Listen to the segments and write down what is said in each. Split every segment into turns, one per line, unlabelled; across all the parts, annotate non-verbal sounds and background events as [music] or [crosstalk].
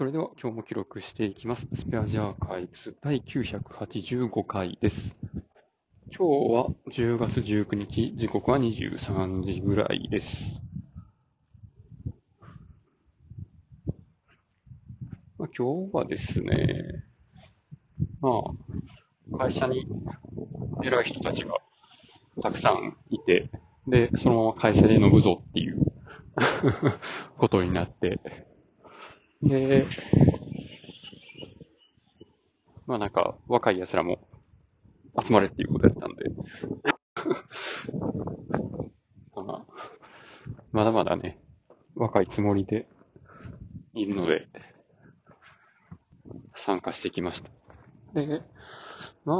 それでは今日も記録していきます。スペアジアーカイブス第985回です。今日は10月19日、時刻は23時ぐらいです。まあ、今日はですね、まあ、会社に偉い人たちがたくさんいて、で、そのまま会社で飲むぞっていう [laughs] ことになって、で、まあなんか若い奴らも集まれっていうことやったんで、[laughs] まあ、まだまだね、若いつもりでいるので、参加してきました。で、まあ、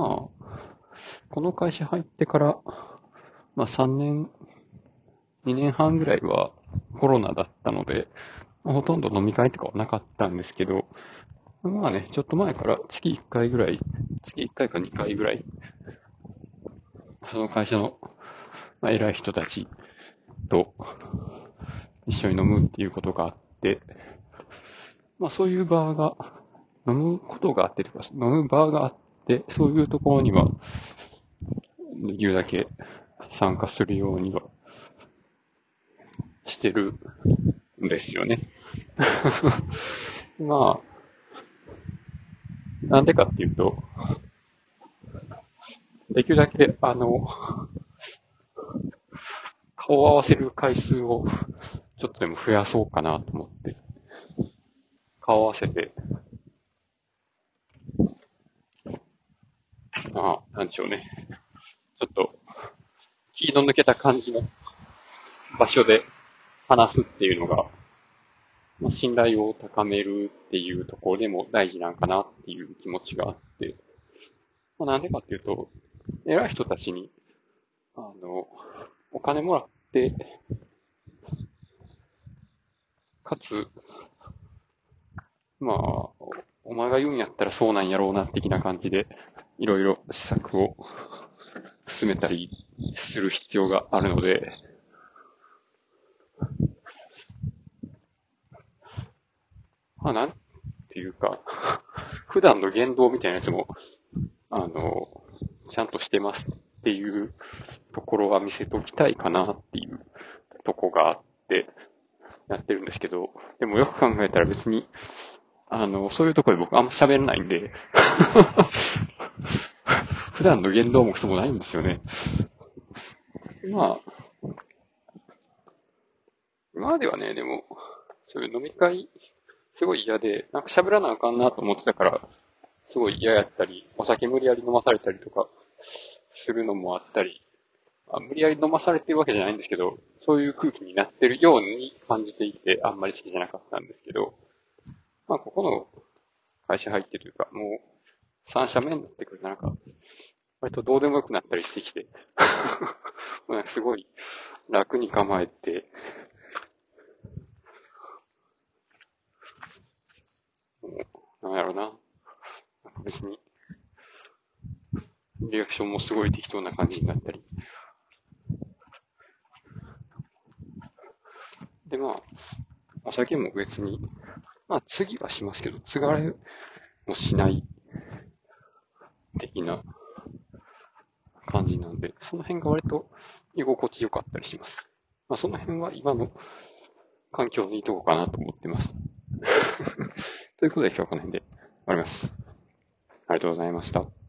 この会社入ってから、まあ3年、2年半ぐらいはコロナだったので、ほとんど飲み会とかはなかったんですけど、まあね、ちょっと前から月1回ぐらい、月1回か2回ぐらい、その会社の、まあ、偉い人たちと一緒に飲むっていうことがあって、まあそういう場が、飲むことがあってとか、飲む場があって、そういうところには、できるだけ参加するようにはしてるんですよね。[laughs] まあ、なんでかっていうと、できるだけ、あの、顔を合わせる回数をちょっとでも増やそうかなと思って、顔を合わせて、まあ、なんでしょうね。ちょっと、気の抜けた感じの場所で話すっていうのが、まあ、信頼を高めるっていうところでも大事なんかなっていう気持ちがあって、まあ、なんでかっていうと、偉い人たちに、あの、お金もらって、かつ、まあ、お前が言うんやったらそうなんやろうな、的な感じで、いろいろ施策を進めたりする必要があるので、まあ、なんていうか、[laughs] 普段の言動みたいなやつも、あの、ちゃんとしてますっていうところは見せときたいかなっていうとこがあって、やってるんですけど、でもよく考えたら別に、あの、そういうところで僕あんま喋らないんで、[laughs] 普段の言動もクソもないんですよね。まあ、今まではね、でも、そういう飲み会、すごい嫌で、なんか喋らなあかんなと思ってたから、すごい嫌やったり、お酒無理やり飲まされたりとか、するのもあったり、あ無理やり飲まされてるわけじゃないんですけど、そういう空気になってるように感じていて、あんまり好きじゃなかったんですけど、まあ、ここの会社入ってというか、もう、三社目になってくるとなんか、割とどうでもよくなったりしてきて、[laughs] なんかすごい楽に構えて、もう、なんやろな。別に、リアクションもすごい適当な感じになったり。で、まあ、お酒も別に、まあ次はしますけど、継がれもしない、的な感じなんで、その辺が割と居心地良かったりします。まあその辺は今の環境のいいとこかなと思ってます。[laughs] ということで今日はこの辺でります。ありがとうございました。